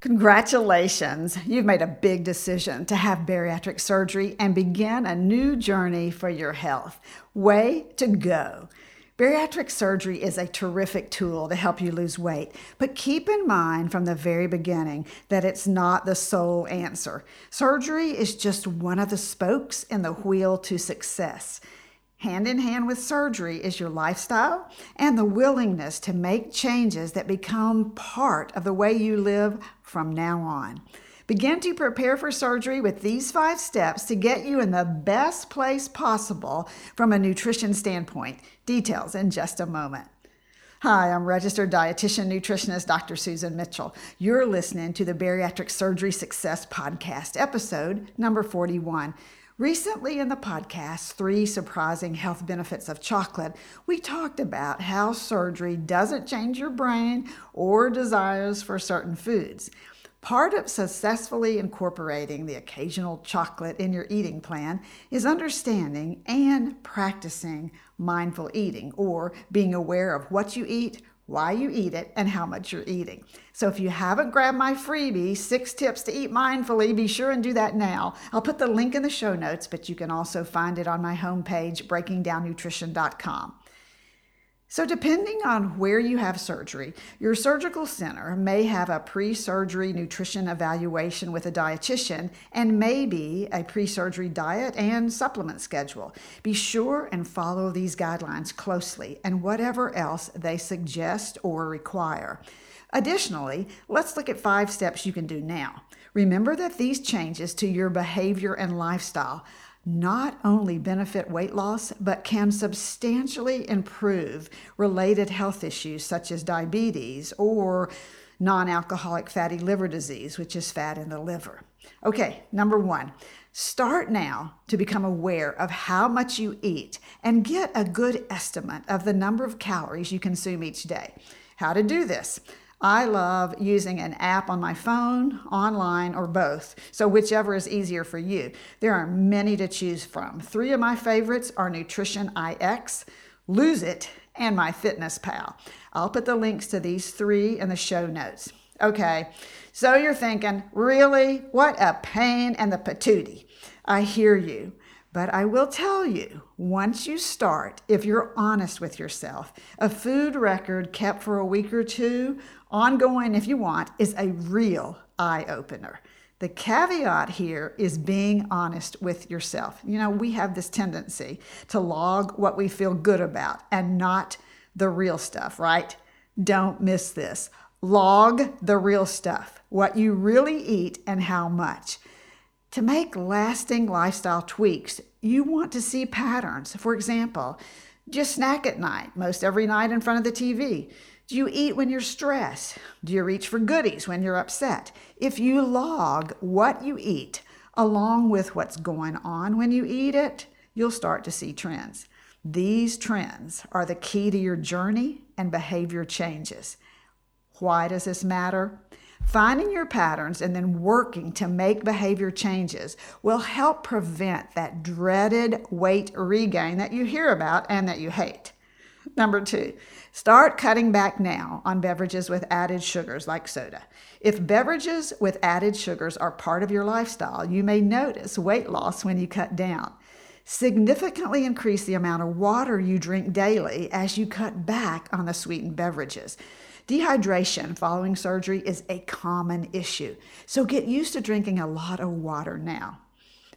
Congratulations! You've made a big decision to have bariatric surgery and begin a new journey for your health. Way to go! Bariatric surgery is a terrific tool to help you lose weight, but keep in mind from the very beginning that it's not the sole answer. Surgery is just one of the spokes in the wheel to success. Hand in hand with surgery is your lifestyle and the willingness to make changes that become part of the way you live from now on. Begin to prepare for surgery with these five steps to get you in the best place possible from a nutrition standpoint. Details in just a moment. Hi, I'm registered dietitian nutritionist Dr. Susan Mitchell. You're listening to the Bariatric Surgery Success Podcast, episode number 41. Recently, in the podcast, Three Surprising Health Benefits of Chocolate, we talked about how surgery doesn't change your brain or desires for certain foods. Part of successfully incorporating the occasional chocolate in your eating plan is understanding and practicing mindful eating or being aware of what you eat, why you eat it, and how much you're eating. So if you haven't grabbed my freebie, Six Tips to Eat Mindfully, be sure and do that now. I'll put the link in the show notes, but you can also find it on my homepage, breakingdownnutrition.com. So, depending on where you have surgery, your surgical center may have a pre surgery nutrition evaluation with a dietitian and maybe a pre surgery diet and supplement schedule. Be sure and follow these guidelines closely and whatever else they suggest or require. Additionally, let's look at five steps you can do now. Remember that these changes to your behavior and lifestyle not only benefit weight loss, but can substantially improve related health issues such as diabetes or non alcoholic fatty liver disease, which is fat in the liver. Okay, number one, start now to become aware of how much you eat and get a good estimate of the number of calories you consume each day. How to do this? I love using an app on my phone, online, or both, so whichever is easier for you. There are many to choose from. Three of my favorites are Nutritionix, Lose It, and My Fitness Pal. I'll put the links to these three in the show notes. Okay, so you're thinking, really? What a pain and the patootie. I hear you. But I will tell you, once you start, if you're honest with yourself, a food record kept for a week or two, ongoing if you want, is a real eye opener. The caveat here is being honest with yourself. You know, we have this tendency to log what we feel good about and not the real stuff, right? Don't miss this. Log the real stuff, what you really eat and how much. To make lasting lifestyle tweaks, you want to see patterns. For example, do you snack at night, most every night in front of the TV? Do you eat when you're stressed? Do you reach for goodies when you're upset? If you log what you eat along with what's going on when you eat it, you'll start to see trends. These trends are the key to your journey and behavior changes. Why does this matter? Finding your patterns and then working to make behavior changes will help prevent that dreaded weight regain that you hear about and that you hate. Number two, start cutting back now on beverages with added sugars like soda. If beverages with added sugars are part of your lifestyle, you may notice weight loss when you cut down. Significantly increase the amount of water you drink daily as you cut back on the sweetened beverages. Dehydration following surgery is a common issue, so get used to drinking a lot of water now.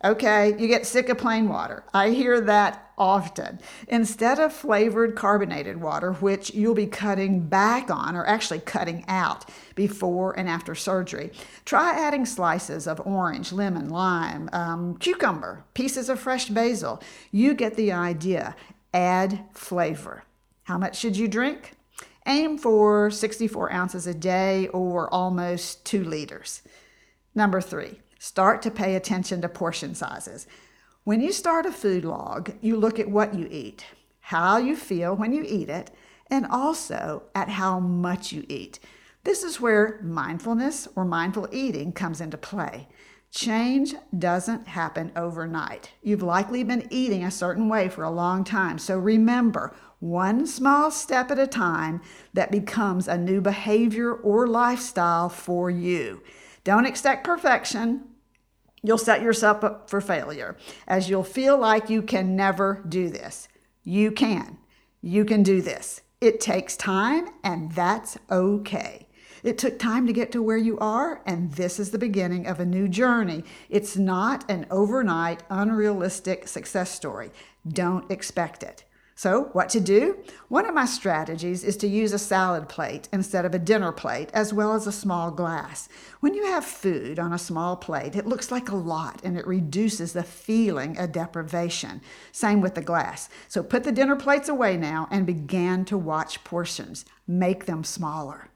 Okay, you get sick of plain water. I hear that often. Instead of flavored carbonated water, which you'll be cutting back on or actually cutting out before and after surgery, try adding slices of orange, lemon, lime, um, cucumber, pieces of fresh basil. You get the idea. Add flavor. How much should you drink? Aim for 64 ounces a day or almost two liters. Number three, start to pay attention to portion sizes. When you start a food log, you look at what you eat, how you feel when you eat it, and also at how much you eat. This is where mindfulness or mindful eating comes into play. Change doesn't happen overnight. You've likely been eating a certain way for a long time. So remember, one small step at a time that becomes a new behavior or lifestyle for you. Don't expect perfection. You'll set yourself up for failure as you'll feel like you can never do this. You can. You can do this. It takes time, and that's okay. It took time to get to where you are, and this is the beginning of a new journey. It's not an overnight, unrealistic success story. Don't expect it. So, what to do? One of my strategies is to use a salad plate instead of a dinner plate, as well as a small glass. When you have food on a small plate, it looks like a lot and it reduces the feeling of deprivation. Same with the glass. So, put the dinner plates away now and begin to watch portions. Make them smaller.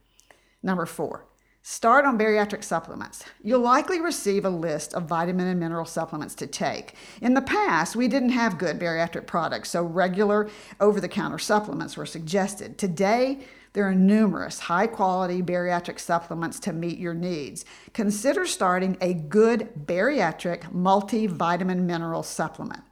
Number four, start on bariatric supplements. You'll likely receive a list of vitamin and mineral supplements to take. In the past, we didn't have good bariatric products, so regular over the counter supplements were suggested. Today, there are numerous high quality bariatric supplements to meet your needs. Consider starting a good bariatric multivitamin mineral supplement.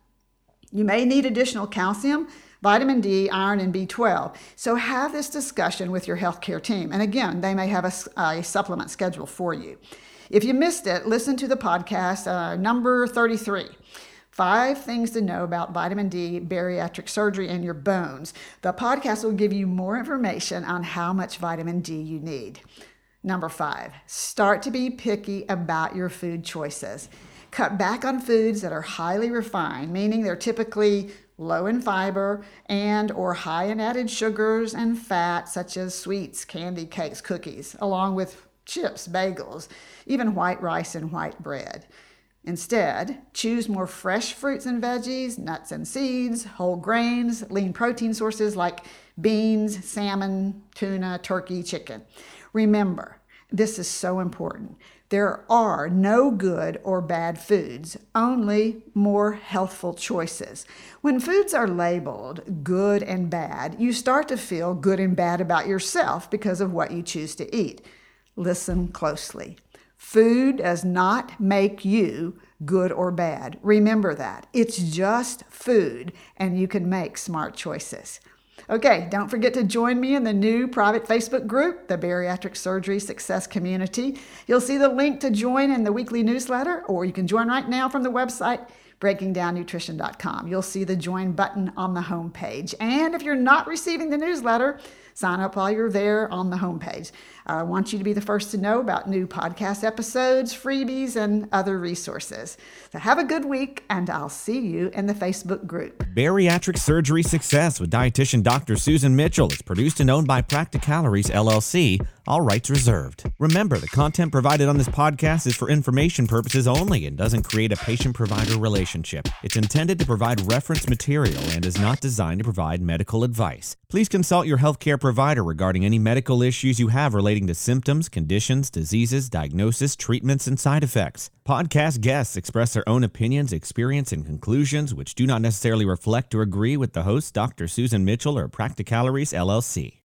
You may need additional calcium, vitamin D, iron, and B12. So have this discussion with your healthcare team. And again, they may have a, a supplement schedule for you. If you missed it, listen to the podcast uh, number 33. Five things to know about vitamin D, bariatric surgery, and your bones. The podcast will give you more information on how much vitamin D you need. Number five, start to be picky about your food choices. Cut back on foods that are highly refined, meaning they're typically low in fiber and or high in added sugars and fat such as sweets, candy, cakes, cookies, along with chips, bagels, even white rice and white bread. Instead, choose more fresh fruits and veggies, nuts and seeds, whole grains, lean protein sources like beans, salmon, tuna, turkey, chicken. Remember, this is so important. There are no good or bad foods, only more healthful choices. When foods are labeled good and bad, you start to feel good and bad about yourself because of what you choose to eat. Listen closely. Food does not make you good or bad. Remember that. It's just food, and you can make smart choices. Okay, don't forget to join me in the new private Facebook group, the Bariatric Surgery Success Community. You'll see the link to join in the weekly newsletter, or you can join right now from the website breakingdownnutrition.com. You'll see the join button on the homepage. And if you're not receiving the newsletter, sign up while you're there on the homepage. Uh, I want you to be the first to know about new podcast episodes, freebies, and other resources. So have a good week, and I'll see you in the Facebook group. Bariatric Surgery Success with dietitian Dr. Susan Mitchell is produced and owned by Practicalories LLC, all rights reserved. Remember, the content provided on this podcast is for information purposes only and doesn't create a patient provider relationship. It's intended to provide reference material and is not designed to provide medical advice. Please consult your healthcare provider regarding any medical issues you have relating to symptoms, conditions, diseases, diagnosis, treatments, and side effects. Podcast guests express their own opinions, experience, and conclusions, which do not necessarily reflect or agree with the host, Dr. Susan Mitchell or Practicalories LLC.